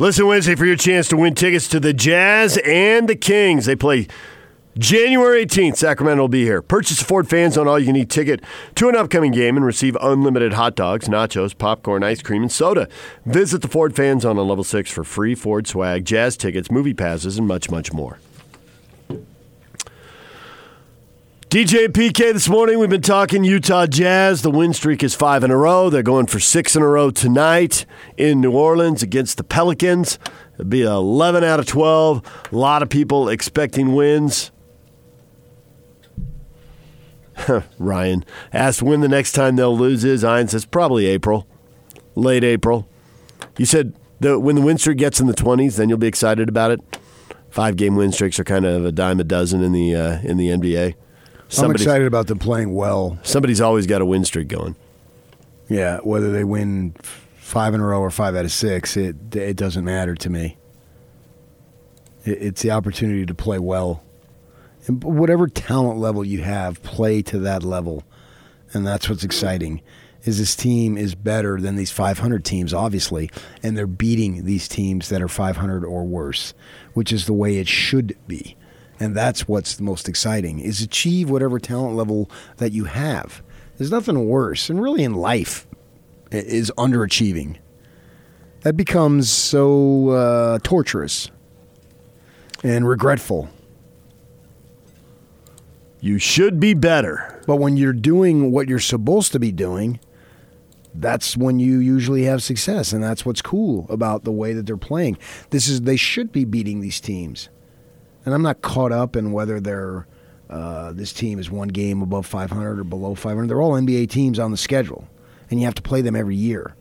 Listen Wednesday for your chance to win tickets to the Jazz and the Kings. They play January 18th. Sacramento will be here. Purchase a Ford Fans on all-you-can-eat ticket to an upcoming game and receive unlimited hot dogs, nachos, popcorn, ice cream, and soda. Visit the Ford Fan Zone on level six for free Ford swag, Jazz tickets, movie passes, and much, much more. DJ PK this morning. We've been talking Utah Jazz. The win streak is five in a row. They're going for six in a row tonight in New Orleans against the Pelicans. It'll be 11 out of 12. A lot of people expecting wins. Ryan asked when the next time they'll lose is. Ian says probably April, late April. You said the, when the win streak gets in the 20s, then you'll be excited about it. Five game win streaks are kind of a dime a dozen in the uh, in the NBA. I'm excited about them playing well. Somebody's always got a win streak going. Yeah, whether they win five in a row or five out of six, it it doesn't matter to me. It, it's the opportunity to play well, and whatever talent level you have, play to that level, and that's what's exciting. Is this team is better than these 500 teams, obviously, and they're beating these teams that are 500 or worse, which is the way it should be and that's what's the most exciting is achieve whatever talent level that you have. There's nothing worse and really in life is underachieving. That becomes so uh, torturous and regretful. You should be better. But when you're doing what you're supposed to be doing that's when you usually have success and that's what's cool about the way that they're playing. This is they should be beating these teams and I'm not caught up in whether they're uh, this team is one game above 500 or below 500. They're all NBA teams on the schedule, and you have to play them every year.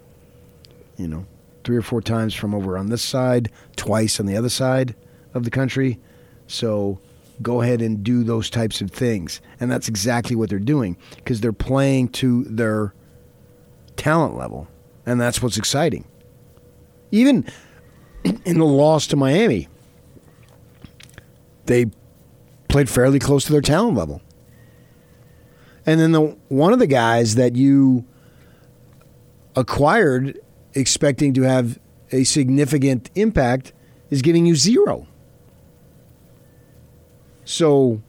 You know, three or four times from over on this side, twice on the other side of the country. So go ahead and do those types of things, and that's exactly what they're doing because they're playing to their talent level, and that's what's exciting. Even in the loss to Miami they played fairly close to their talent level. And then the one of the guys that you acquired expecting to have a significant impact is giving you zero. So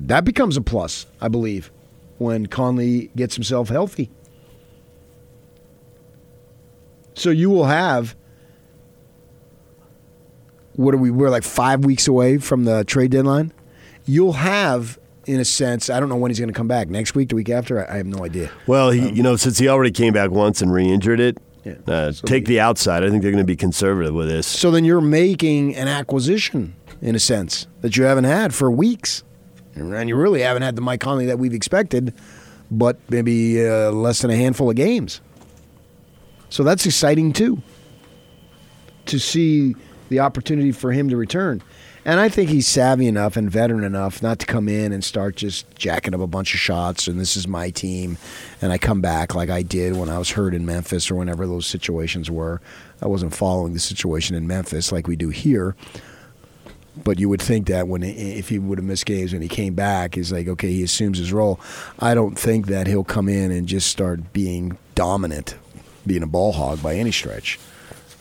that becomes a plus, I believe, when Conley gets himself healthy. So you will have what are we? We're like five weeks away from the trade deadline. You'll have, in a sense, I don't know when he's going to come back. Next week, the week after, I, have no idea. Well, he, um, you know, since he already came back once and re-injured it, yeah. uh, so take the, the outside. I think they're going to be conservative with this. So then you're making an acquisition, in a sense, that you haven't had for weeks, and you really haven't had the Mike Conley that we've expected, but maybe uh, less than a handful of games. So that's exciting too. To see the opportunity for him to return. And I think he's savvy enough and veteran enough not to come in and start just jacking up a bunch of shots and this is my team and I come back like I did when I was hurt in Memphis or whenever those situations were. I wasn't following the situation in Memphis like we do here. But you would think that when if he would have missed games when he came back, he's like, okay, he assumes his role. I don't think that he'll come in and just start being dominant, being a ball hog by any stretch.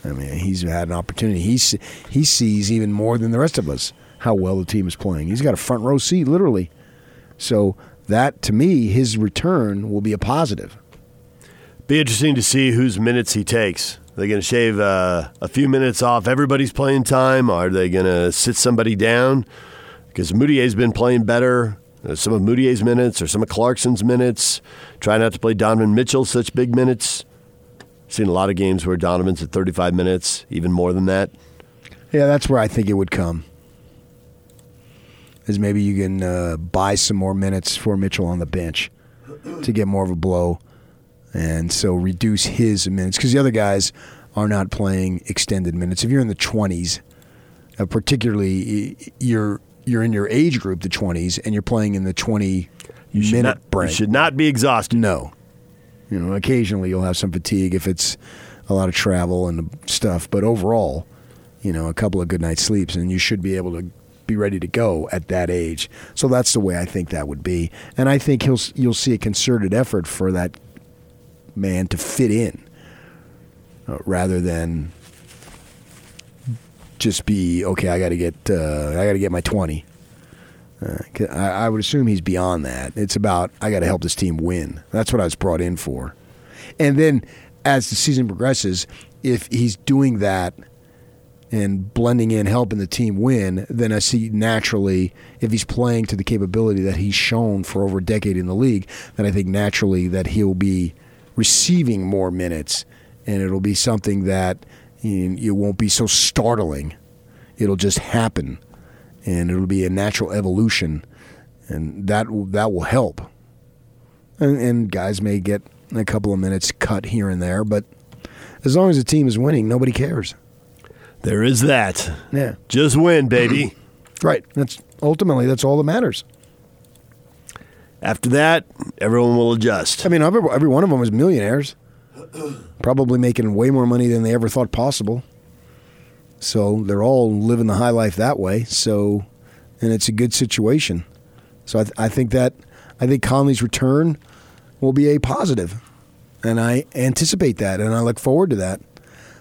I mean, he's had an opportunity. He's he sees even more than the rest of us how well the team is playing. He's got a front row seat, literally. So that, to me, his return will be a positive. Be interesting to see whose minutes he takes. Are they going to shave uh, a few minutes off everybody's playing time? Are they going to sit somebody down? Because Mudiay's been playing better. Uh, some of Mudiay's minutes or some of Clarkson's minutes. Try not to play Donovan Mitchell such big minutes. Seen a lot of games where Donovan's at 35 minutes, even more than that. Yeah, that's where I think it would come. Is maybe you can uh, buy some more minutes for Mitchell on the bench to get more of a blow, and so reduce his minutes because the other guys are not playing extended minutes. If you're in the 20s, uh, particularly you're you're in your age group, the 20s, and you're playing in the 20 you minute not, break. You should not be exhausted. No, you know, occasionally you'll have some fatigue if it's a lot of travel and stuff, but overall, you know, a couple of good nights sleeps and you should be able to be ready to go at that age. So that's the way I think that would be. And I think he'll you'll see a concerted effort for that man to fit in uh, rather than just be okay. I got to get uh, I got to get my twenty. Uh, I, I would assume he's beyond that. It's about I got to help this team win. That's what I was brought in for. And then as the season progresses, if he's doing that and blending in, helping the team win, then I see naturally if he's playing to the capability that he's shown for over a decade in the league, then I think naturally that he'll be receiving more minutes, and it'll be something that you, it won't be so startling. It'll just happen, and it'll be a natural evolution, and that will, that will help. And, and guys may get a couple of minutes cut here and there, but as long as the team is winning, nobody cares. There is that. Yeah. Just win, baby. Right. That's ultimately that's all that matters. After that, everyone will adjust. I mean, every, every one of them is millionaires, probably making way more money than they ever thought possible. So they're all living the high life that way. So, and it's a good situation. So I, th- I think that I think Conley's return will be a positive. and I anticipate that, and I look forward to that.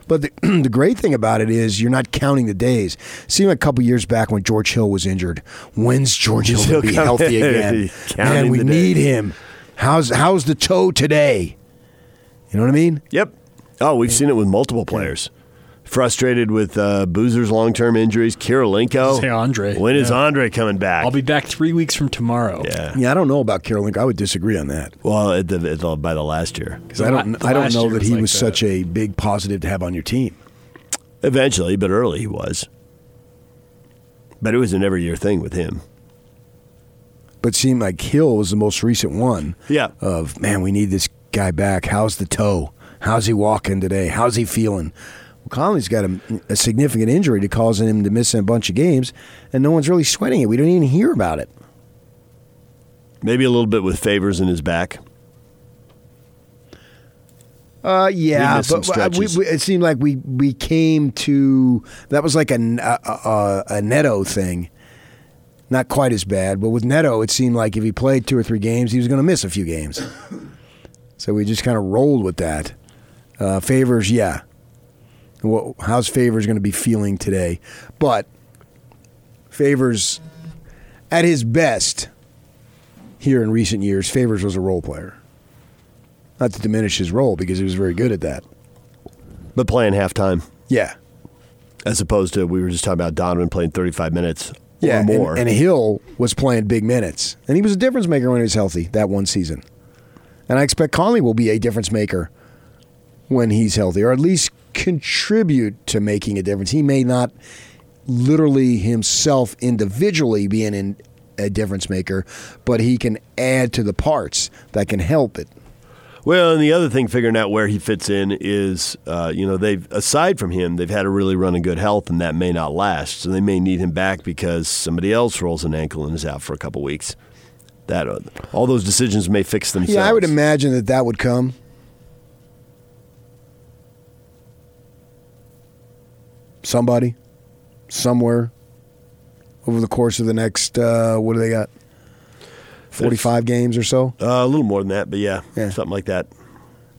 But the, the great thing about it is you're not counting the days. Seemed like a couple years back when George Hill was injured. When's George Hill Still to be healthy again? Man, we need him. How's how's the toe today? You know what I mean? Yep. Oh, we've seen it with multiple players. Frustrated with uh, Boozer's long term injuries. Kirilenko. Say Andre. When is Yeah. Andre coming back? I'll be back three weeks from tomorrow. Yeah. Yeah, I don't know about Kirilenko. I would disagree on that Well, at the, at the, by the last year. because I don't I don't know year that was he like was that. such a big positive to have on your team. Eventually, but early he was. But it was an every year thing with him. But it seemed like Hill was the most recent one. Yeah. Of man, we need this guy back. How's the toe? How's he walking today? How's he feeling? Conley's got a, a significant injury to causing him to miss a bunch of games, and no one's really sweating it. We don't even hear about it. Maybe a little bit with favors in his back. Uh, yeah, but uh, we, we, it seemed like we we came to that was like a a, a, a Neto thing. Not quite as bad, but with Neto, it seemed like if he played two or three games, he was going to miss a few games. So we just kind of rolled with that. Uh, favors, yeah. What, how's Favors going to be feeling today? But Favors, at his best, here in recent years, Favors was a role player. Not to diminish his role because he was very good at that. But playing halftime, Yeah. as opposed to we were just talking about Donovan playing 35 minutes Yeah, or and- more. And, Hill was playing big minutes, and he was a difference maker when he was healthy that one season. And I expect Conley will be a difference maker when he's healthy, or at least contribute to making a difference. He may not literally himself individually be an in, a difference maker, but he can add to the parts that can help it. Well, and the other thing, figuring out where he fits in is, uh, you know, they've aside from him, they've had a really run in good health, and that may not last. So they may need him back because somebody else rolls an ankle and is out for a couple weeks. That uh, all those decisions may fix themselves. Yeah, I would imagine that that would come. Somebody, somewhere, over the course of the next, uh, what do they got? 45 games or so? Uh, a little more than that, but yeah, Yeah. something like that.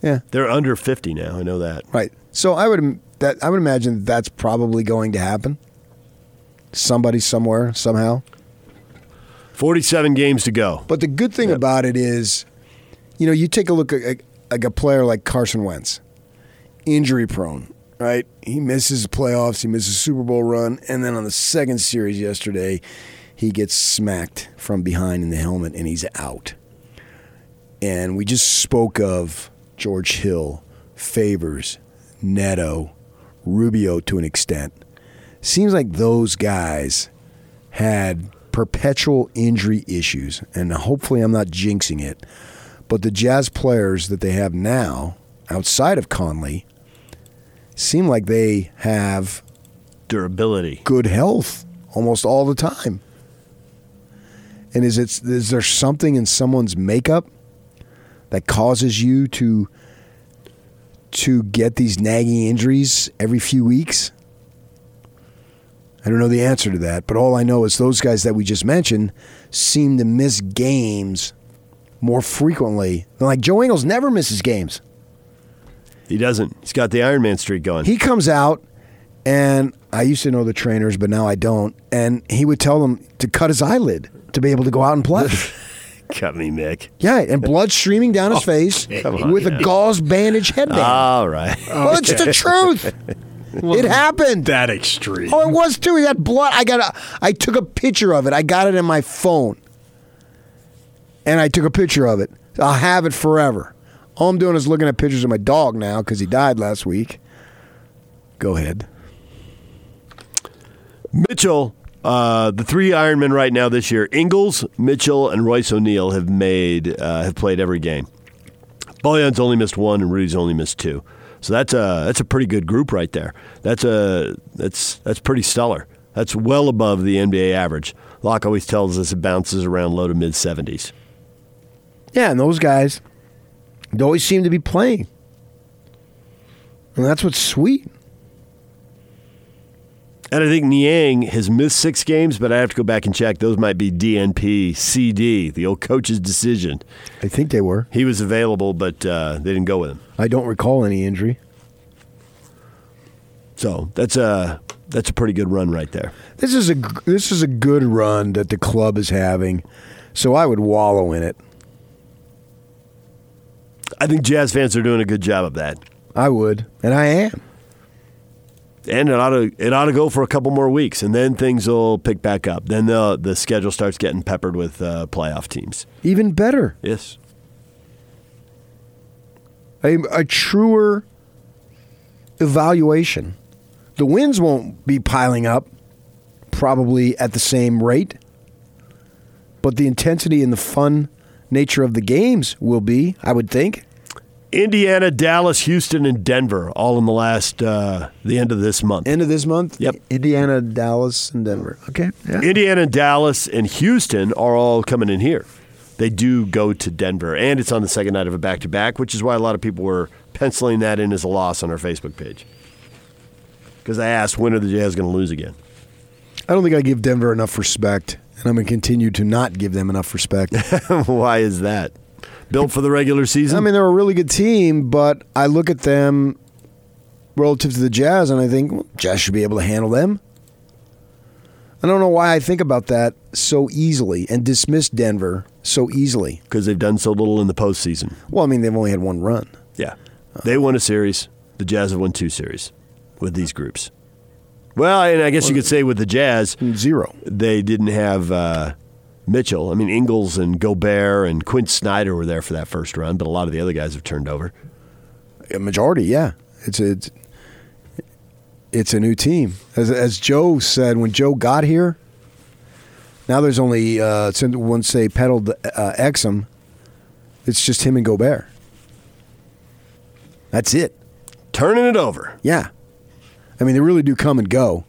Yeah, They're under 50 now. I know that. right. So I would that I would imagine that's probably going to happen. Somebody somewhere somehow. 47 games to go. But the good thing Yep. about it is, you know, you take a look at at- like a player like Carson Wentz, injury prone, right? He misses the playoffs, he misses Super Bowl run, and then on the second series yesterday, he gets smacked from behind in the helmet and he's out. And we just spoke of George Hill, Favors, Neto, Rubio to an extent. Seems like those guys had perpetual injury issues, and hopefully I'm not jinxing it. But the Jazz players that they have now, outside of Conley, seem like they have Durability. good health almost all the time. And is it is there something in someone's makeup that causes you to to get these nagging injuries every few weeks? I don't know the answer to that, but all I know is those guys that we just mentioned seem to miss games more frequently. Like Joe Ingles never misses games. He doesn't. He's got the Iron Man streak going. He comes out, and I used to know the trainers, but now I don't. And he would tell them to cut his eyelid to be able to go out and play. Cut me, Mick. yeah, and blood streaming down his oh, face with a gauze bandage headband. All right. well, it's the truth. it happened. That extreme. Oh, it was too. He had blood. I got. A, I took a picture of it. I got it in my phone, and I took a picture of it. I'll have it forever. All I'm doing is looking at pictures of my dog now because he died last week. Go ahead. Mitchell, uh, the three Ironmen right now this year, Ingles, Mitchell, and Royce O'Neal have made uh, have played every game. Bojan's only missed one, and Rudy's only missed two. So that's a that's a pretty good group right there. That's a that's that's pretty stellar. That's well above the NBA average. Locke always tells us it bounces around low to mid seventies. Yeah, and those guys, they always seem to be playing, and that's what's sweet. And I think Niang has missed six games, but I have to go back and check. Those might be DNP, CD, the old coach's decision. I think they were. He was available, but uh, they didn't go with him. I don't recall any injury. So that's a that's a pretty good run right there. This is a this is a good run that the club is having, so I would wallow in it. I think Jazz fans are doing a good job of that, I would, and I am. and it ought to it ought to go for a couple more weeks, and then things will pick back up. Then the the schedule starts getting peppered with uh, playoff teams. Even better, Yes, a, a truer evaluation. The wins won't be piling up, probably at the same rate, but the intensity and the fun nature of the games will be. I would think. Indiana, Dallas, Houston, and Denver, all in the last uh, the end of this month. End of this month. Yep. Indiana, Dallas, and Denver. Okay. Yeah. Indiana, Dallas, and Houston are all coming in here. They do go to Denver, and it's on the second night of a back to back, which is why a lot of people were penciling that in as a loss on our Facebook page. Because I asked, when are the Jazz going to lose again? I don't think I give Denver enough respect, and I'm going to continue to not give them enough respect. why is that? Built for the regular season? I mean, they're a really good team, but I look at them relative to the Jazz, and I think well, Jazz should be able to handle them. I don't know why I think about that so easily and dismiss Denver so easily. because they've done so little in the postseason. Well, I mean, they've only had one run. Yeah. They won a series. The Jazz have won two series with these groups. Well, and I guess you could say with the Jazz, Zero. they didn't have uh, Mitchell. I mean, Ingles and Gobert and Quin Snyder were there for that first run, but a lot of the other guys have turned over. A majority, yeah. It's a, it's, it's a new team. As, as Joe said, when Joe got here, now there's only, uh, since once they peddled uh, Exum, it's just him and Gobert. That's it. Turning it over. Yeah. I mean, they really do come and go,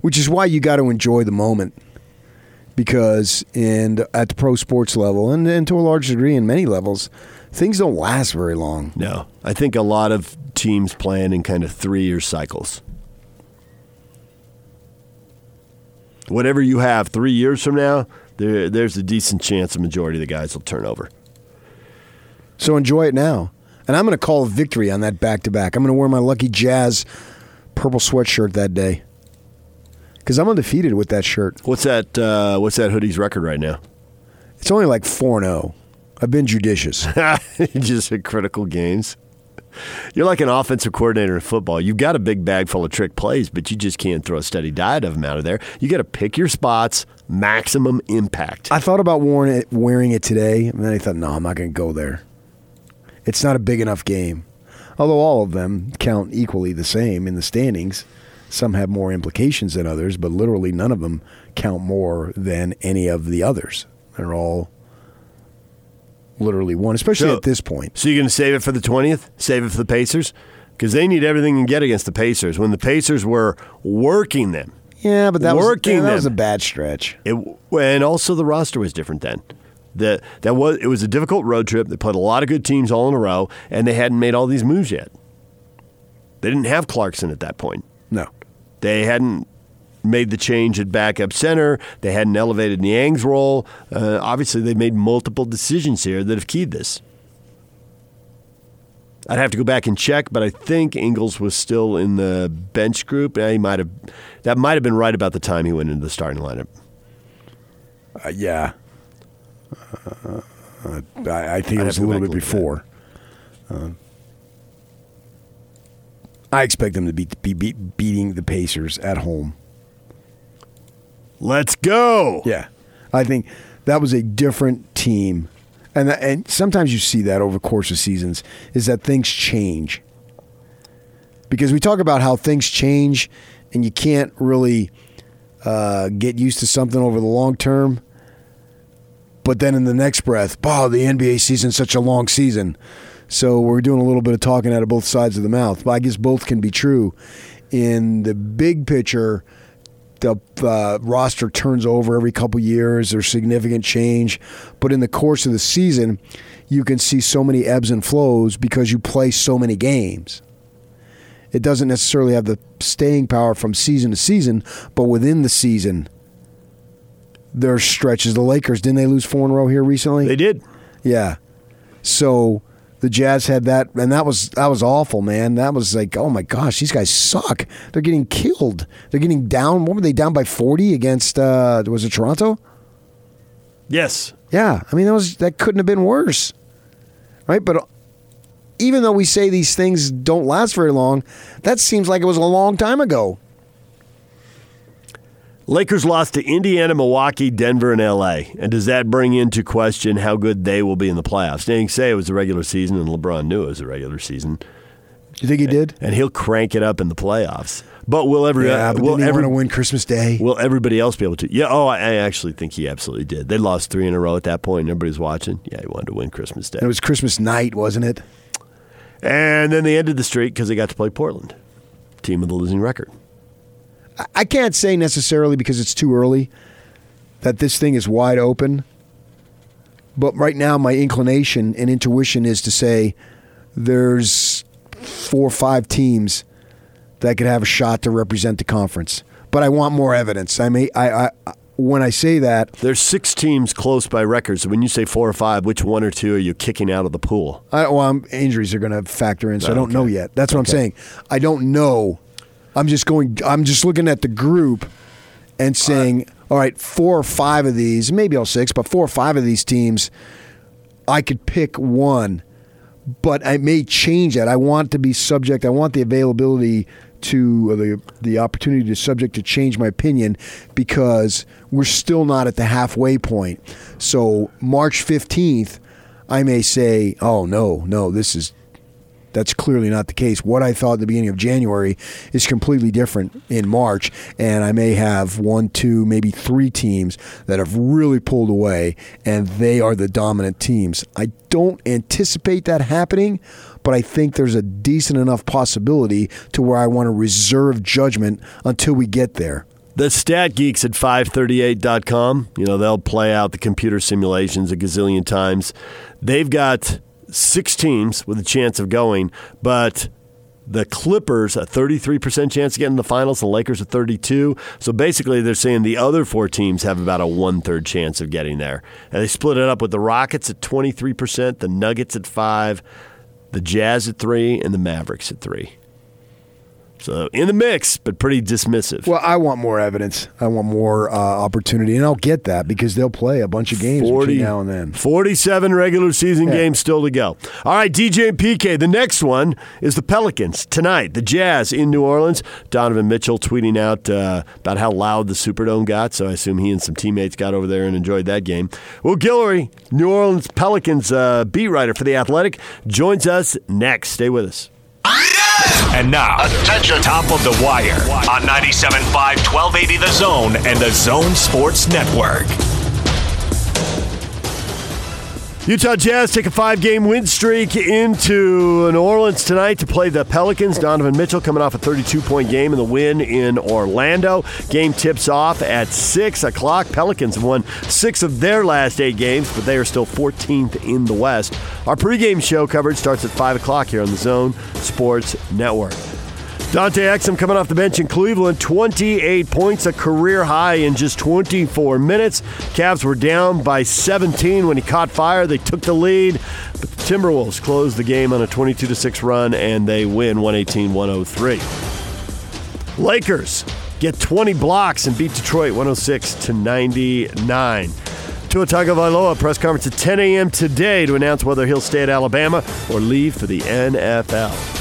which is why you got to enjoy the moment. Because in at the pro sports level, and, and to a large degree in many levels, things don't last very long. No, I think a lot of teams plan in kind of three year cycles. Whatever you have three years from now, there, there's a decent chance the majority of the guys will turn over. So enjoy it now. And I'm going to call a victory on that back to back. I'm going to wear my Lucky Jazz purple sweatshirt that day. Because I'm undefeated with that shirt. What's that? Uh, what's that hoodie's record right now? It's only like 4 0. I've been judicious. Just at critical games. You're like an offensive coordinator in football. You've got a big bag full of trick plays, but you just can't throw a steady diet of them out of there. You got to pick your spots, maximum impact. I thought about wearing it, wearing it today, and then I thought, no, I'm not going to go there. It's not a big enough game. Although all of them count equally the same in the standings. Some have more implications than others, but literally none of them count more than any of the others. They're all literally one, especially So- at this point. So you're going to save it for the 20th? Save it for the Pacers? Because they need everything they can get against the Pacers. When the Pacers were working them, Yeah, but that was Working yeah, that was a bad stretch. it, and also the roster was different then. The, that was it was a difficult road trip. They played a lot of good teams all in a row, and they hadn't made all these moves yet. They didn't have Clarkson at that point. They hadn't made the change at backup center. They hadn't elevated Niang's role. Uh, obviously, they've made multiple decisions here that have keyed this. I'd have to go back and check, but I think Ingles was still in the bench group. He might have. That might have been right about the time he went into the starting lineup. Uh, yeah. Uh, I, I, think I'd it was a little bit before. Uh, I expect them to be, be, be beating the Pacers at home. Let's go. Yeah, I think that was a different team, and and sometimes you see that over the course of seasons is that things change because we talk about how things change and you can't really uh, get used to something over the long term. But then in the next breath, wow, the NBA season's such a long season. So we're doing a little bit of talking out of both sides of the mouth. But I guess both can be true. In the big picture, the uh, roster turns over every couple years. There's significant change, but in the course of the season, you can see so many ebbs and flows because you play so many games. It doesn't necessarily have the staying power from season to season, but within the season, there's stretches. The Lakers didn't they lose four in a row here recently? They did. Yeah. So the Jazz had that, and that was that was awful, man. That was like, oh my gosh, these guys suck. They're getting killed. They're getting down. What were they down by forty against? Uh, was it Toronto? Yes. Yeah, I mean that was that couldn't have been worse, right? But even though we say these things don't last very long, that seems like it was a long time ago. Lakers lost to Indiana, Milwaukee, Denver, and LA. And does that bring into question how good they will be in the playoffs? Can say it was the regular season, and LeBron knew it was the regular season. Do you think he did? And he'll crank it up in the playoffs. But will every yeah, but uh, will every, win Christmas Day? Will everybody else be able to? Yeah. Oh, I, I actually think he absolutely did. They lost three in a row at that point, and everybody's watching. Yeah, he wanted to win Christmas Day. And it was Christmas night, wasn't it? And then they ended the streak because they got to play Portland, team with the losing record. I can't say necessarily because it's too early that this thing is wide open. But right now, my inclination and intuition is to say there's four or five teams that could have a shot to represent the conference. But I want more evidence. I may, I, I, when I say that, there's six teams close by records. When you say four or five, which one or two are you kicking out of the pool? I, well, I'm, injuries are going to factor in, so oh, I don't okay. know yet. That's what okay. I'm saying. I don't know I'm just going. I'm just looking at the group and saying, all right, four or five of these, maybe all six, but four or five of these teams, I could pick one, but I may change that. I want to be subject. I want the availability to the the opportunity to subject to change my opinion because we're still not at the halfway point. So March 15th, I may say, "Oh no, no, this is that's clearly not the case. What I thought at the beginning of January is completely different in March, and I may have one, two, maybe three teams that have really pulled away, and they are the dominant teams. I don't anticipate that happening, but I think there's a decent enough possibility to where I want to reserve judgment until we get there. The stat geeks at 538.com, you know, they'll play out the computer simulations a gazillion times. They've got six teams with a chance of going, but the Clippers a 33% chance of getting the finals, the Lakers a 32. So basically, they're saying the other four teams have about a one third chance of getting there, and they split it up with the Rockets at 23%, the Nuggets at five, the Jazz at three, and the Mavericks at three. So in the mix, but pretty dismissive. Will, I want more evidence. I want more uh, opportunity, and I'll get that because they'll play a bunch of games 40, now and then. Forty-seven regular season yeah. games still to go. All right, DJ and PK. The next one is the Pelicans tonight. The Jazz in New Orleans. Donovan Mitchell tweeting out uh, about how loud the Superdome got. So I assume he and some teammates got over there and enjoyed that game. Well, Guillory, New Orleans Pelicans uh, beat writer for the Athletic, joins us next. Stay with us. And now, attention, top of the wire on 97.5, 1280 The Zone and The Zone Sports Network. Utah Jazz take a five game win streak into New Orleans tonight to play the Pelicans. Donovan Mitchell coming off a 32 point game in the win in Orlando. Game tips off at 6 o'clock. Pelicans have won six of their last eight games, but they are still 14th in the West. Our pregame show coverage starts at 5 o'clock here on the Zone Sports Network. Dante Exum coming off the bench in Cleveland, 28 points, a career high in just 24 minutes. Cavs were down by 17 when he caught fire. They took the lead, but the Timberwolves closed the game on a 22 6 run and they win 118 103. Lakers get 20 blocks and beat Detroit 106 to 99. Tua Tagovailoa press conference at 10 a.m. today to announce whether he'll stay at Alabama or leave for the NFL.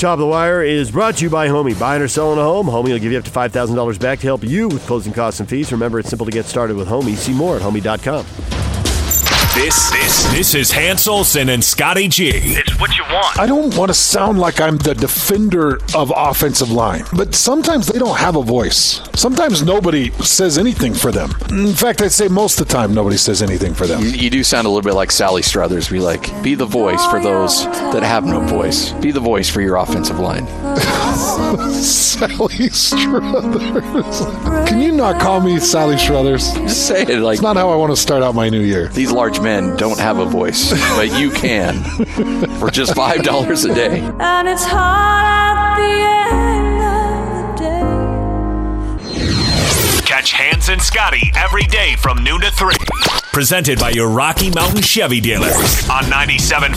Top of the Wire is brought to you by Homie. Buying or selling a home, Homie will give you up to $5,000 back to help you with closing costs and fees. Remember, it's simple to get started with Homie. See more at homie.com. This, this, this is Hans Olsen and Scotty G. It's what you want. I don't want to sound like I'm the defender of offensive line, but sometimes they don't have a voice. Sometimes nobody says anything for them. In fact, I'd say most of the time nobody says anything for them. You, you do sound a little bit like Sally Struthers. Be like, be the voice for those that have no voice. Be the voice for your offensive line. Sally Struthers. Can you not call me Sally Struthers? Just say it like It's not how I want to start out my new year. these large men don't have a voice, but you can for just five dollars a day. And it's hard at the end of the day. Catch Hans and Scotty every day from noon to 3. Presented by your Rocky Mountain Chevy dealers on 97.5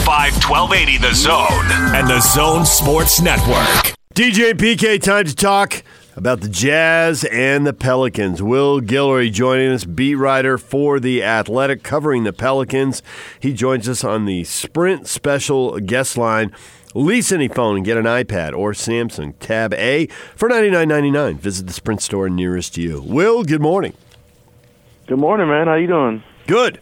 1280 The Zone and The Zone Sports Network. DJ PK, time to talk about the Jazz and the Pelicans. Will Guillory joining us, beat writer for The Athletic, covering the Pelicans. He joins us on the Sprint special guest line. Lease any phone and get an iPad or Samsung Tab A for $99.99. Visit the Sprint store nearest you. Will, good morning. Good morning, man. How you doing? Good.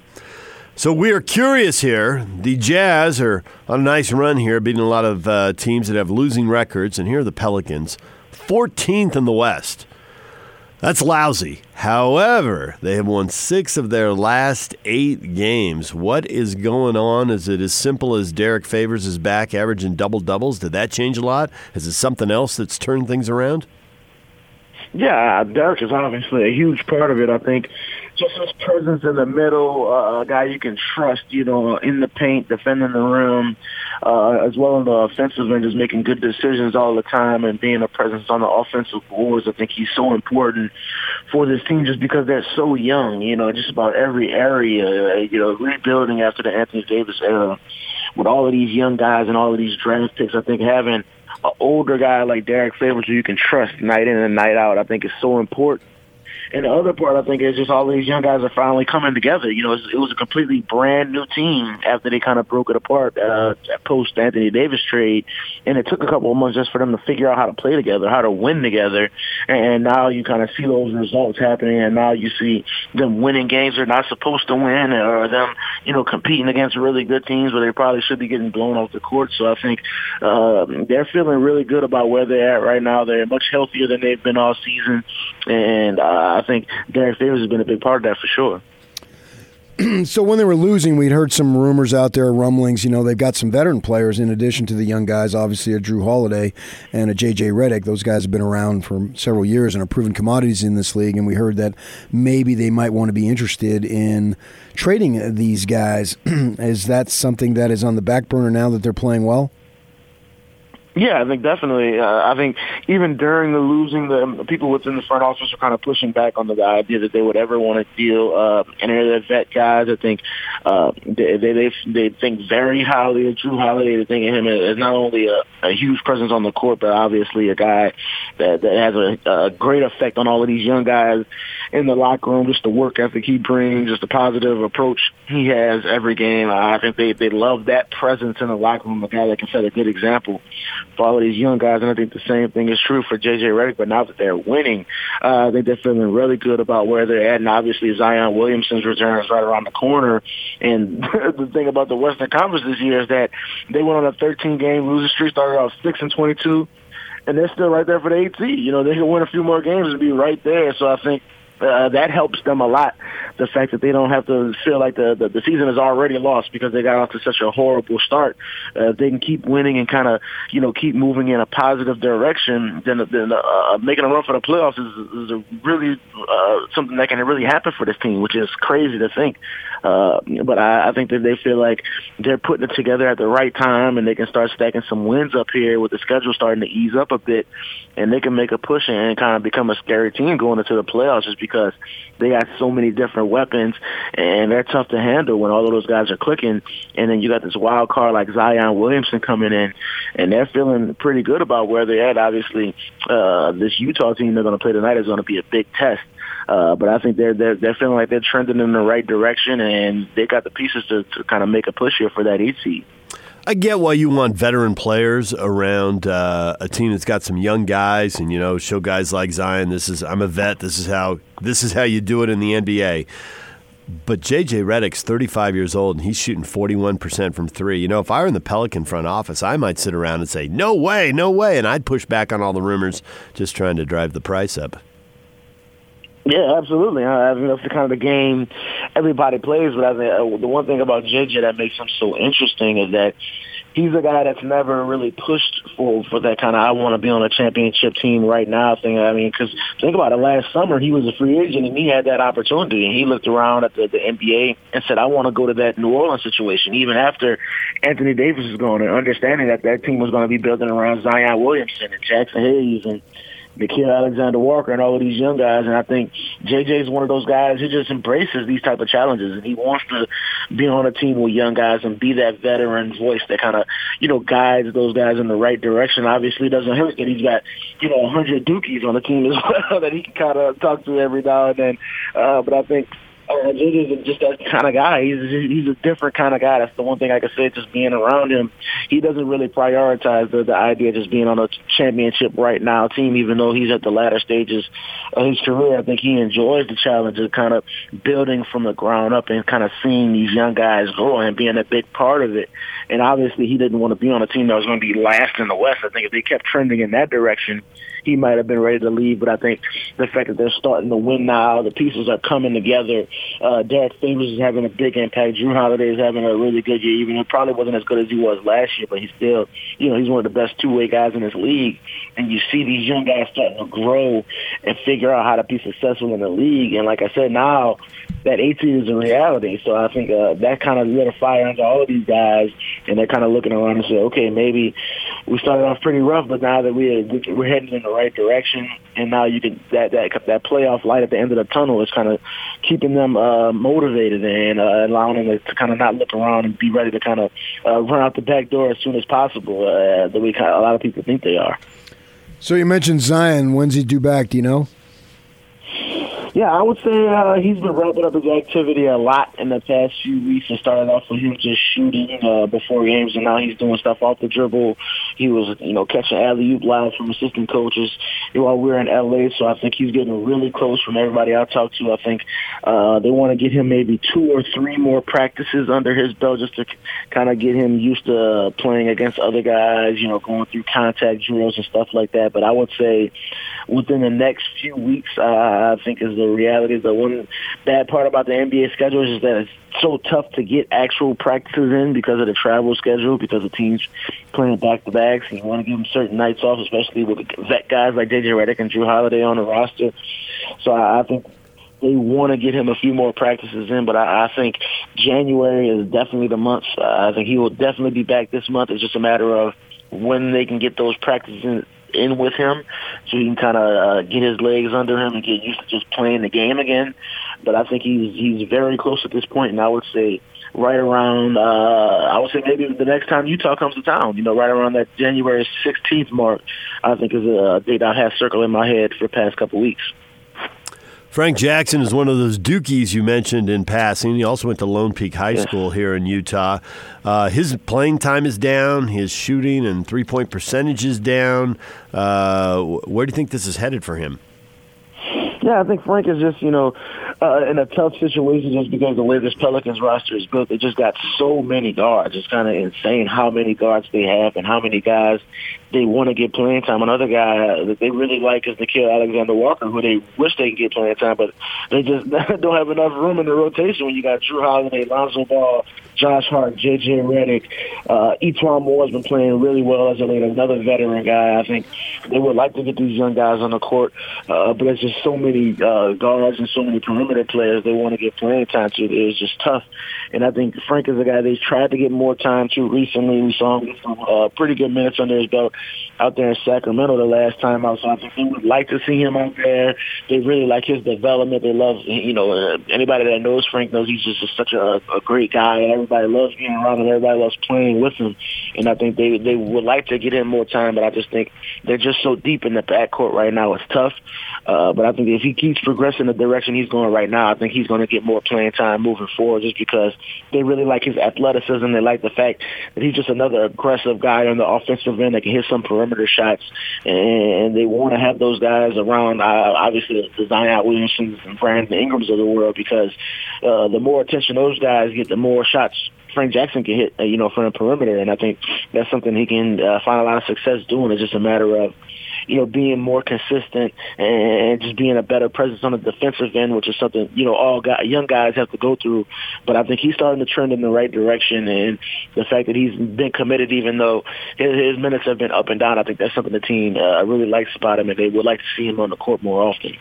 So we are curious here. The Jazz are on a nice run here, beating a lot of uh, teams that have losing records, and here are the Pelicans, 14th in the West. That's lousy. However, they have won six of their last eight games. What is going on? Is it as simple as Derrick Favors is back, averaging double doubles? Did that change a lot? Is it something else that's turned things around? Yeah, Derrick is obviously a huge part of it. I think just his presence in the middle, uh, a guy you can trust, you know, in the paint, defending the rim, uh, as well in the offensive end, just making good decisions all the time and being a presence on the offensive boards. I think he's so important for this team just because they're so young, you know, just about every area, uh, you know, rebuilding after the Anthony Davis era with all of these young guys and all of these draft picks. I think having an older guy like Derrick Favors who you can trust night in and night out, I think is so important. And the other part, I think, is just all these young guys are finally coming together. You know, it was a completely brand new team after they kind of broke it apart uh, post Anthony Davis trade, and it took a couple of months just for them to figure out how to play together, how to win together. And now you kind of see those results happening, and now you see them winning games they're not supposed to win, or them, you know, competing against really good teams where they probably should be getting blown off the court. So I think uh, they're feeling really good about where they're at right now. They're much healthier than they've been all season, and uh, I think Derrick Favors has been a big part of that for sure. so when they were losing, we'd heard some rumors out there, rumblings. You know, they've got some veteran players in addition to the young guys. Obviously, a Jrue Holiday and a JJ Redick. Those guys have been around for several years and are proven commodities in this league. And we heard that maybe they might want to be interested in trading these guys. is that something that is on the back burner now that they're playing well? Yeah, I think definitely. Uh, I think even during the losing, the people within the front office are kind of pushing back on the idea that they would ever want to deal uh, any of their vet guys. I think uh, they, they they think very highly of Jrue Holiday. They think of him as not only a, a huge presence on the court, but obviously a guy that that has a, a great effect on all of these young guys in the locker room. Just the work ethic he brings, just the positive approach he has every game. I think they they love that presence in the locker room. A guy that can set a good example for all of these young guys. And I think the same thing is true for JJ Redick. But now that they're winning, uh, I think they're feeling really good about where they're at. And obviously Zion Williamson's return is right around the corner. And the thing about the Western Conference this year is that they went on a 13 game losing streak, started off 6 and 22. And they're still right there for the seed. You know, they can win a few more games and be right there. So I think uh, that helps them a lot. The fact that they don't have to feel like the, the, the season is already lost because they got off to such a horrible start. Uh, they can keep winning and kind of, you know, keep moving in a positive direction. Then, then uh, making a run for the playoffs is, is a really uh, something that can really happen for this team, which is crazy to think. Uh, but I, I think that they feel like they're putting it together at the right time, and they can start stacking some wins up here with the schedule starting to ease up a bit, and they can make a push and kind of become a scary team going into the playoffs just because they got so many different weapons, and they're tough to handle when all of those guys are clicking. And then you got this wild card like Zion Williamson coming in, and they're feeling pretty good about where they're at. Obviously, uh, this Utah team they're going to play tonight is going to be a big test. Uh, but I think they're they're they're feeling like they're trending in the right direction, and they got the pieces to, to kind of make a push here for that eight seed. I get why you want veteran players around uh, a team that's got some young guys, and you know, show guys like Zion. This is I'm a vet. This is how this is how you do it in the NBA. But JJ Redick's 35 years old and he's shooting 41% from three. You know, if I were in the Pelican front office, I might sit around and say, "No way, no way," and I'd push back on all the rumors, just trying to drive the price up. Yeah, absolutely. I mean, that's the kind of the game everybody plays. But I think uh, the one thing about JJ that makes him so interesting is that he's a guy that's never really pushed for for that kind of I want to be on a championship team right now thing. I mean, because think about it. Last summer he was a free agent and he had that opportunity, and he looked around at the, the NBA and said, "I want to go to that New Orleans situation." Even after Anthony Davis is gone, and understanding that that team was going to be building around Zion Williamson and Jaxson Hayes and Nickeil Alexander Walker and all of these young guys. And I think JJ is one of those guys who just embraces these type of challenges and he wants to be on a team with young guys and be that veteran voice that kind of, you know, guides those guys in the right direction. Obviously it doesn't hurt that he's got, you know, a hundred dookies on the team as well that he can kind of talk to every now and then. Uh, but I think uh, JJ's just that kind of guy. He's he's a different kind of guy. That's the one thing I can say. Just being around him, he doesn't really prioritize the the idea of just being on a championship right now team. Even though he's at the latter stages of his career, I think he enjoys the challenge of kind of building from the ground up and kind of seeing these young guys grow and being a big part of it. And obviously, he didn't want to be on a team that was going to be last in the West. I think if they kept trending in that direction, he might have been ready to leave. But I think the fact that they're starting to win now, the pieces are coming together. Uh, Derrick Favors is having a big impact. Jrue Holiday is having a really good year. Even he probably wasn't as good as he was last year, but he's still, you know, he's one of the best two-way guys in this league. And you see these young guys starting to grow and figure out how to be successful in the league. And like I said, now that 18 is a reality. So I think uh, that kind of lit a fire under all of these guys, and they're kind of looking around and say, okay, maybe we started off pretty rough, but now that we're we're heading in the right direction, and now you can that that that playoff light at the end of the tunnel is kind of keeping them uh, motivated and uh, allowing them to, kind of not look around and be ready to kind of uh, run out the back door as soon as possible. Uh, the way kind of, a lot of people think they are. So you mentioned Zion. When's he due back? Do you know? Yeah, I would say uh, he's been ramping up his activity a lot in the past few weeks. It started off with him just shooting uh, before games, and now he's doing stuff off the dribble. He was, you know, catching alley oop live from assistant coaches while we were in LA. So I think he's getting really close from everybody I talked to. I think uh, they want to get him maybe two or three more practices under his belt just to kind of get him used to playing against other guys. You know, going through contact drills and stuff like that. But I would say within the next few weeks, uh, I think is the reality. The one bad part about the NBA schedule is that it's so tough to get actual practices in because of the travel schedule, because the teams playing back to backs, and you want to give them certain nights off, especially with vet guys like JJ Redick and Jrue Holiday on the roster. So I, I think they want to get him a few more practices in, but I, I think January is definitely the month. Uh, I think he will definitely be back this month. It's just a matter of when they can get those practices in, in with him so he can kind of uh, get his legs under him and get used to just playing the game again. But I think he's he's very close at this point, and I would say right around uh, I would say maybe the next time Utah comes to town, you know, right around that January 16th mark, I think is a date I have circled in my head for the past couple weeks. Frank Jackson is one of those dookies you mentioned in passing. He also went to Lone Peak High School here in Utah. Uh, his playing time is down. His shooting and three point percentage is down. Uh, where do you think this is headed for him? Yeah, I think Frank is just, you know, uh, in a tough situation just because the way this Pelicans roster is built. They just got so many guards. It's kind of insane how many guards they have and how many guys they want to get playing time. Another guy that they really like is Nickeil Alexander Walker, who they wish they could get playing time, but they just don't have enough room in the rotation when you got Jrue Holiday, Lonzo Ball, Josh Hart, J.J. Redick. Uh, E'Twaun Moore has been playing really well as a late, another veteran guy. I think they would like to get these young guys on the court, uh, but there's just so many uh, guards and so many perimeter perimeter players they want to get playing time to. It's just tough. And I think Frank is a guy they tried to get more time to recently. We saw him get some uh, pretty good minutes under his belt out there in Sacramento the last time out. So I think they would like to see him out there. They really like his development. They love, you know, uh, anybody that knows Frank knows he's just such a, a great guy, and everybody loves being around him. Everybody loves playing with him. And I think they they would like to get him more time, but I just think they're just so deep in the backcourt right now. It's tough. Uh, but I think if he keeps progressing the direction he's going right now, I think he's going to get more playing time moving forward just because they really like his athleticism. They like the fact that he's just another aggressive guy on the offensive end that can hit some perimeter shots. And they want to have those guys around, uh, obviously, the Zion Williamsons and Brandon Ingrams of the world because uh, the more attention those guys get, the more shots Frank Jackson can hit, uh, you know, from the perimeter. And I think that's something he can uh, find a lot of success doing. It's just a matter of you know, being more consistent and just being a better presence on the defensive end, which is something, you know, all guy, young guys have to go through. But I think he's starting to trend in the right direction. And the fact that he's been committed, even though his, his minutes have been up and down, I think that's something the team uh, really likes about him, and they would like to see him on the court more often.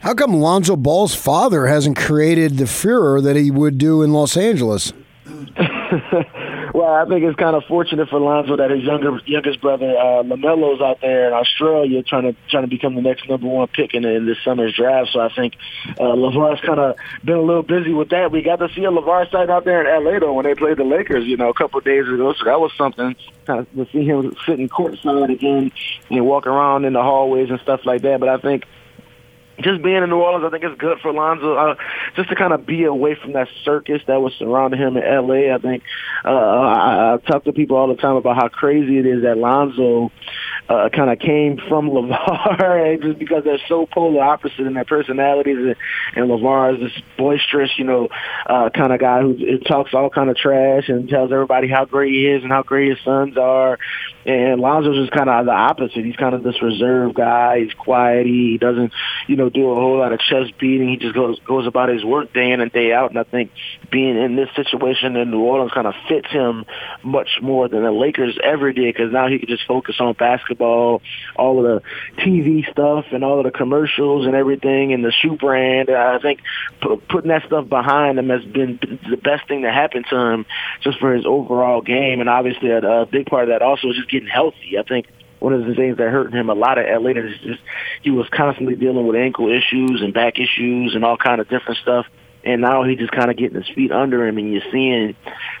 How come Lonzo Ball's father hasn't created the furor that he would do in Los Angeles? well, I think it's kind of fortunate for Lonzo that his younger youngest brother uh, LaMelo's out there in Australia trying to trying to become the next number one pick in, in this summer's draft. So I think uh, LaVar's kind of been a little busy with that. We got to see a Lavar side out there in LA though when they played the Lakers, you know, a couple of days ago. So that was something kind of to see him sitting courtside again and walk around in the hallways and stuff like that. But I think just being in New Orleans, I think it's good for Lonzo uh, just to kind of be away from that circus that was surrounding him in L.A. I think uh, I, I talk to people all the time about how crazy it is that Lonzo uh, kind of came from LaVar just because they're so polar opposite in their personalities. And, and LaVar is this boisterous, you know, uh, kind of guy who who talks all kind of trash and tells everybody how great he is and how great his sons are. And Lonzo's just kind of the opposite. He's kind of this reserved guy. He's quiet. He doesn't, you know, do a whole lot of chest beating. He just goes goes about his work day in and day out. And I think being in this situation in New Orleans kind of fits him much more than the Lakers ever did because now he can just focus on basketball, all of the TV stuff and all of the commercials and everything and the shoe brand. I think p- putting that stuff behind him has been the best thing that happened to him just for his overall game. And obviously a, a big part of that also is just getting healthy. I think one of the things that hurt him a lot at LA is just he was constantly dealing with ankle issues and back issues and all kind of different stuff. And now he just kind of getting his feet under him, and you're seeing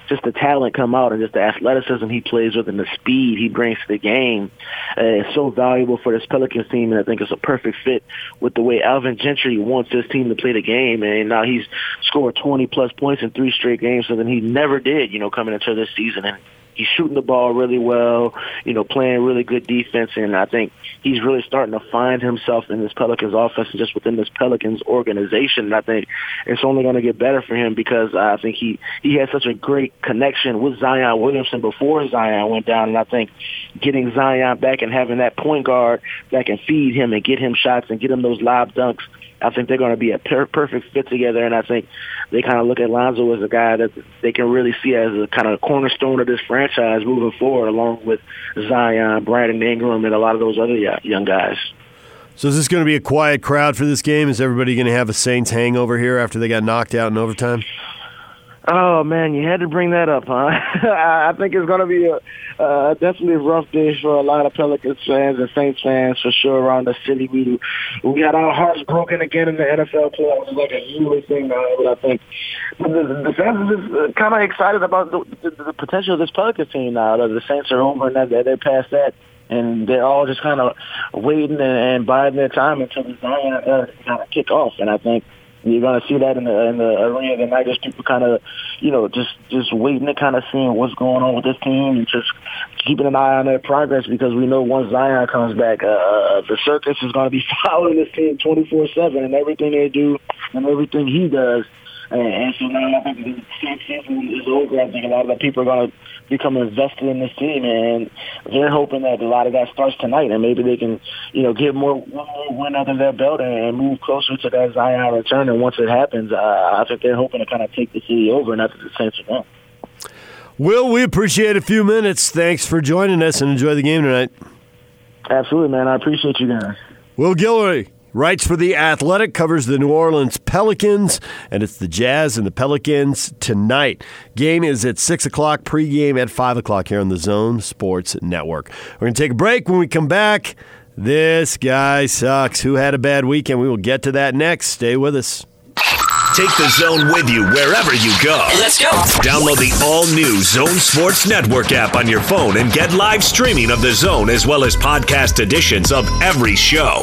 just the talent come out and just the athleticism he plays with and the speed he brings to the game. Uh, is so valuable for this Pelicans team, and I think it's a perfect fit with the way Alvin Gentry wants his team to play the game. And now he's scored 20 plus points in three straight games, something he never did, you know, coming into this season. And he's shooting the ball really well, you know, playing really good defense, and I think he's really starting to find himself in this Pelicans offense and just within this Pelicans organization. And I think it's only going to get better for him because I think he he had such a great connection with Zion Williamson before Zion went down, and I think getting Zion back and having that point guard that can feed him and get him shots and get him those lob dunks. I think they're going to be a per- perfect fit together, and I think they kind of look at Lonzo as a guy that they can really see as a kind of cornerstone of this franchise moving forward, along with Zion, Brandon Ingram, and a lot of those other young guys. So is this going to be a quiet crowd for this game? Is everybody going to have a Saints hangover here after they got knocked out in overtime? Oh man, you had to bring that up, huh? I think it's going to be a uh, definitely a rough day for a lot of Pelicans fans and Saints fans for sure around the city. We we got our hearts broken again in the NFL playoffs. Like a yearly thing now, but I think the, the fans are just kind of excited about the, the, the potential of this Pelicans team now. The Saints are over and they're, they're past that and they're all just kind of waiting and, and biding their time until the Zion uh, kind of kick off. And I think you're to see that in the in the arena tonight. Just people kind of, you know, just just waiting to kind of seeing what's going on with this team and just keeping an eye on their progress because we know once Zion comes back, uh, the circus is to be following this team 24/7 and everything they do and everything he does. And, and so now I think the season is over. I think a lot of the people are going to become invested in this team, and they're hoping that a lot of that starts tonight, and maybe they can, you know, get more one more win under their belt and move closer to that Zion return. And once it happens, uh, I think they're hoping to kind of take the city over, and that's the Saints are. Will, we appreciate a few minutes. Thanks for joining us and enjoy the game tonight. Absolutely, man. I appreciate you guys. Will Guillory, Writes for The Athletic, covers the New Orleans Pelicans, and it's the Jazz and the Pelicans tonight. Game is at 6 o'clock, pregame at 5 o'clock here on the Zone Sports Network. We're going to take a break. When we come back, this guy sucks. Who had a bad weekend? We will get to that next. Stay with us. Take the zone with you wherever you go. Let's go. Download the all new Zone Sports Network app on your phone and get live streaming of the zone as well as podcast editions of every show.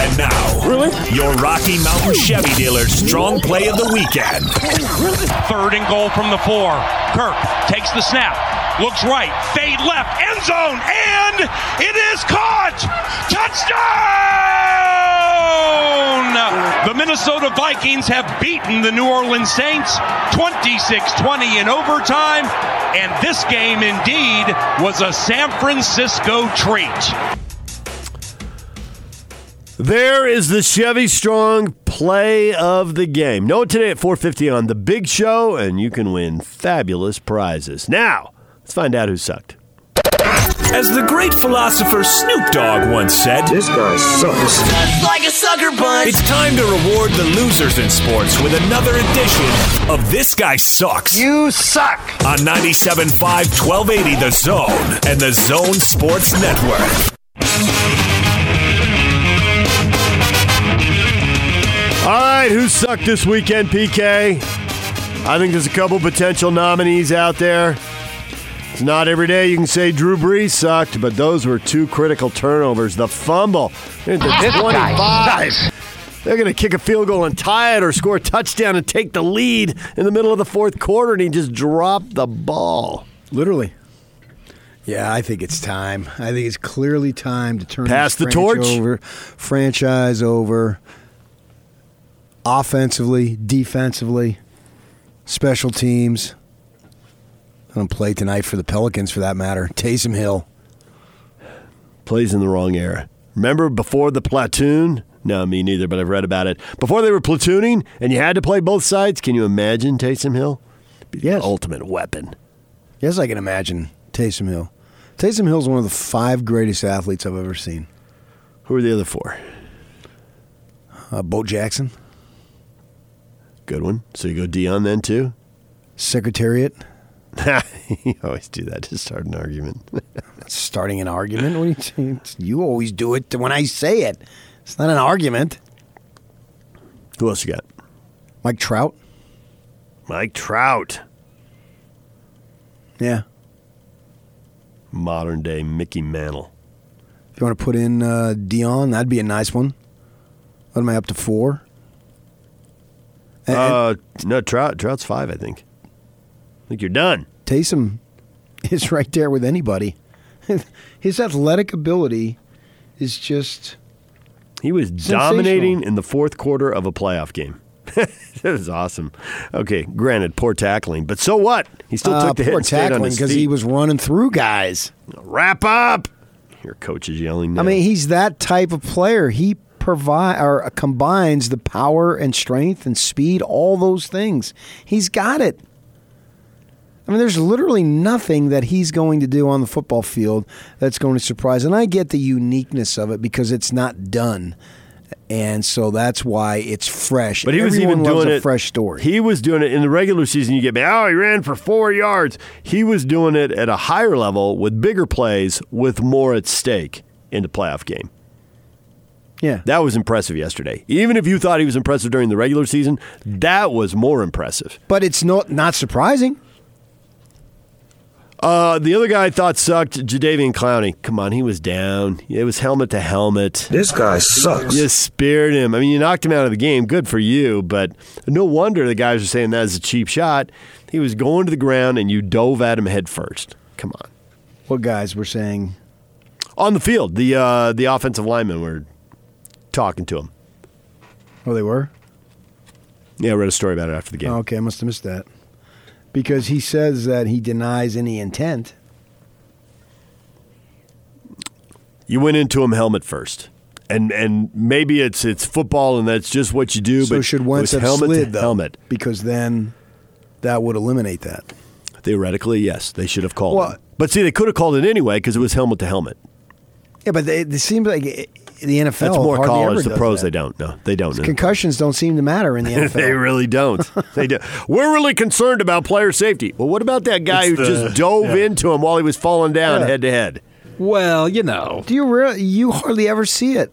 And now, Really? your Rocky Mountain Chevy dealer's strong play of the weekend. Third and goal from the four. Kirk takes the snap, looks right, fade left, end zone, and it is caught! Touchdown! The Minnesota Vikings have beaten the New Orleans Saints 26 20 in overtime, and this game indeed was a San Francisco treat. There is the Chevy Strong play of the game. Know it today at 450 on The Big Show, and you can win fabulous prizes. Now, let's find out who sucked. As the great philosopher Snoop Dogg once said, "This guy sucks." Just like a sucker punch. it's time to reward the losers in sports with another edition of This Guy Sucks. You suck. on 97.5 1280 The Zone and the Zone Sports Network. All right, who sucked this weekend, PK? I think there's a couple potential nominees out there. It's not every day you can say Drew Brees sucked, but those were two critical turnovers. The fumble at the 25. They're going to kick a field goal and tie it or score a touchdown and take the lead in the middle of the fourth quarter, and he just dropped the ball. Literally. Yeah, I think it's time. I think it's clearly time to turn Pass this the franchise torch? over, franchise over, offensively, defensively, special teams. I don't play tonight for the Pelicans, for that matter. Taysom Hill. Plays in the wrong era. Remember before the platoon? No, me neither, but I've read about it. Before they were platooning and you had to play both sides, can you imagine Taysom Hill? Yes. ultimate weapon. Yes, I can imagine Taysom Hill. Taysom Hill is one of the five greatest athletes I've ever seen. Who are the other four? Uh, Bo Jackson, Good one. So you go Deion then too? Secretariat, you always do that to start an argument. starting an argument. What do you, you always do it when I say it. It's not an argument. Who else you got? Mike Trout. Mike Trout. Yeah. Modern day Mickey Mantle. If you want to put in uh, Deion, that'd be a nice one. What am I up to four? And, and Uh, no, Trout. Trout's five, I think. I think you're done. Taysom is right there with anybody. His athletic ability is just He was dominating in the fourth quarter of a playoff game. that was awesome. Okay, granted, poor tackling, but so what? He still uh, took the hit poor and on tackling because he was running through guys. Wrap up. Your coach is yelling. Now. I mean, he's that type of player. He provide or combines the power and strength and speed, all those things. He's got it. I mean, there's literally nothing that he's going to do on the football field that's going to surprise. And I get the uniqueness of it because it's not done. And so that's why it's fresh. But he was Everyone even doing a it. fresh story. He was doing it in the regular season. You get me. Oh, he ran for four yards. He was doing it at a higher level with bigger plays, with more at stake in the playoff game. Yeah. That was impressive yesterday. Even if you thought he was impressive during the regular season, that was more impressive. But it's not not surprising. Uh, the other guy I thought sucked, Jadeveon Clowney. Come on, he was down. It was helmet to helmet. This guy sucks. You speared him. I mean, you knocked him out of the game. Good for you, but no wonder the guys are saying that was a cheap shot. He was going to the ground and you dove at him head first. Come on. What guys were saying? On the field, the uh, the offensive linemen were talking to him. Oh, they were. Yeah, I read a story about it after the game. Oh, okay, I must have missed that. because he says that he denies any intent. You went into him helmet first. And and maybe it's it's football and that's just what you do. So but should Wentz have helmet slid to though? helmet? Because then that would eliminate that. Theoretically, yes, they should have called Well- it. But see, they could have called it anyway because it was helmet to helmet. Yeah, but they, it seems like the NFL That's more hardly college. The pros, that. they don't. No, they don't. Know. Concussions don't seem to matter in the NFL. they really don't. They do. We're really concerned about player safety. Well, what about that guy It's who the- just dove yeah. into him while he was falling down Yeah. head to head? Well, you know, Do you really? You hardly ever see it,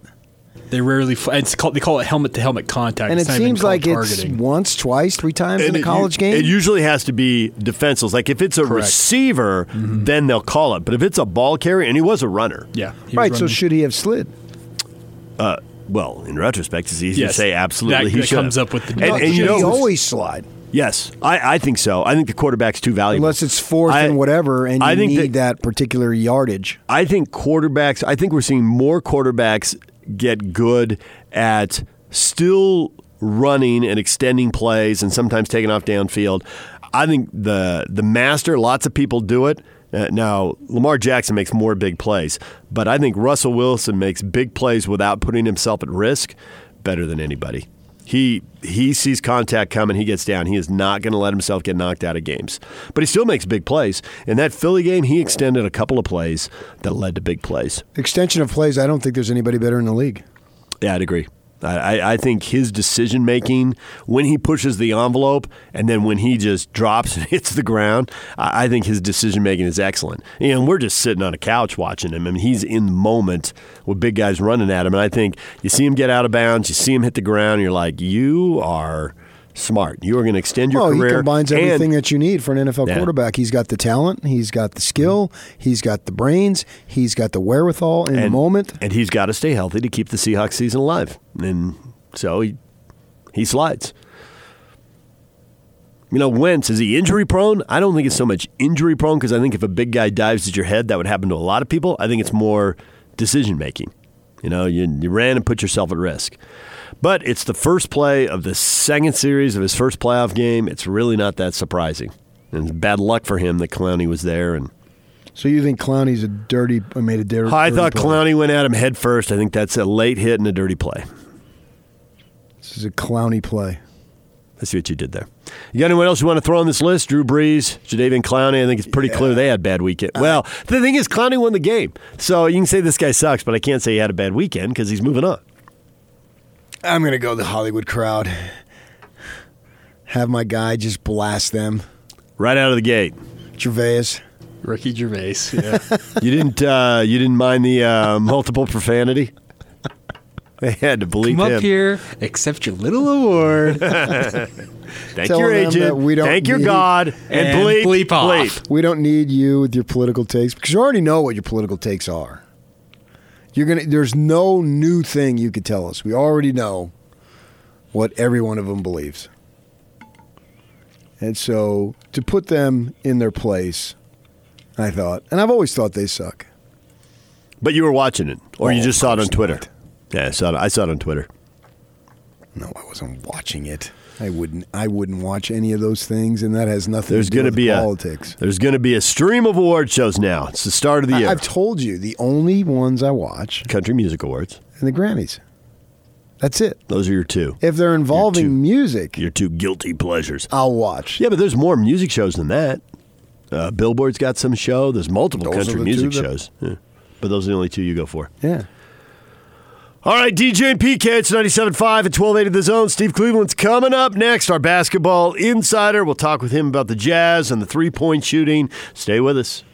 they rarely. F- it's called, they call it helmet to helmet contact. and it It's not even seems like targeting. it's once, twice, three times in a college u- game. It usually has to be defenseless. Like if it's a Correct. receiver, Mm-hmm. then they'll call it. But if it's a ball carrier, and he was a runner, Yeah, he was right. So should he have slid? Uh, well, in retrospect, it's easy Yes. to say absolutely That- he that should. comes up with the- and, and you know he always slide Yes, I, I think so. I think the quarterback's too valuable. unless it's fourth I- and whatever, and you I think need that, particular yardage. I think quarterbacks. I think we're seeing more quarterbacks get good at still running and extending plays, and sometimes taking off downfield. I think the the master. Lots of people do it. Uh, now Lamar Jackson makes more big plays, but I think Russell Wilson makes big plays without putting himself at risk better than anybody. He he sees contact coming, he gets down. He is not going to let himself get knocked out of games. But he still makes big plays. In that Philly game, he extended a couple of plays that led to big plays. Extension of plays. I don't think there's anybody better in the league. Yeah, I'd agree. I, I- think his decision making when he pushes the envelope and then when he just drops and hits the ground, I, I think his decision making is excellent. And we're just sitting on a couch watching him. I mean, he's in the moment with big guys running at him. And I think you see him get out of bounds, you see him hit the ground, and you're like, you are smart. You are going to extend your Well, career. he combines everything that you need for an NFL Yeah. quarterback. He's got the talent, he's got the skill, he's got the brains, he's got the wherewithal in the and, moment. and he's got to stay healthy to keep the Seahawks season alive. And so he he slides. You know, Wentz is he injury prone? I don't think it's so much injury prone because I think if a big guy dives at your head, that would happen to a lot of people. I think it's more decision making. You know, you, you ran and put yourself at risk. But it's the first play of the second series of his first playoff game. It's really not that surprising. And bad luck for him that Clowney was there and So you think Clowney's a dirty, uh, made a dirty? I thought play. Clowney went at him head first. I think that's a late hit and a dirty play. This is a Clowney play. Let's see what you did there. You got anyone else you want to throw on this list? Drew Brees, Jadeveon Clowney. I think it's pretty clear they had bad weekend. Well, the thing is, Clowney won the game, so you can say this guy sucks, but I can't say he had a bad weekend because he's moving on. I'm gonna go the Hollywood crowd. Have my guy just blast them. Right out of the gate, Gervais. Ricky Gervais. Yeah. you didn't uh, you didn't mind the uh, multiple profanity. They had to bleep Come him. up here, accept your little award. Thank Telling your them agent. we don't Thank your need- God, and, And bleep bleep off. bleep. We don't need you with your political takes because you already know what your political takes are. You're gonna. There's no new thing you could tell us. We already know what every one of them believes. And so to put them in their place, I thought, and I've always thought they suck. But you were watching it, or you Oh, just saw it on Twitter. not. Yeah, I saw it. I saw it on Twitter. No, I wasn't watching it. I wouldn't. I wouldn't watch any of those things, and that has nothing. There's to do to with be politics. a there's going to be a stream of award shows now. It's the start of the I, year. I've told you the only ones I watch Country Music Awards. and the Grammys. That's it. Those are your two. If they're involving two. music, Your two guilty pleasures. I'll watch. Yeah, but there's more music shows than that. Uh, Billboard's got some show. There's multiple Those country the music two that- shows. Yeah. But those are the only two you go for. Yeah. All right, DJ and PK, it's 97.5 at 1280 The Zone. Steve Cleveland's coming up next, our basketball insider. We'll talk with him about the Jazz and the three point shooting. Stay with us.